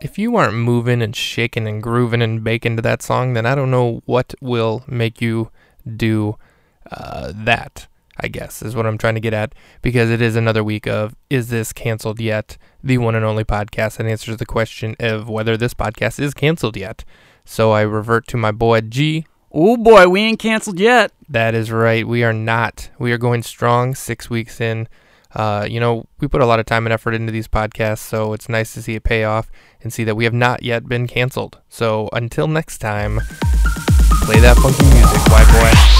if you aren't moving and shaking and grooving and baking to that song, then I don't know what will make you do uh, that. I guess is what I'm trying to get at because it is another week of is this canceled yet? The one and only podcast that answers the question of whether this podcast is canceled yet. So I revert to my boy G. Oh boy, we ain't canceled yet. That is right. We are not. We are going strong. Six weeks in. Uh, you know, we put a lot of time and effort into these podcasts, so it's nice to see it pay off and see that we have not yet been canceled. So until next time, play that funky music, white boy.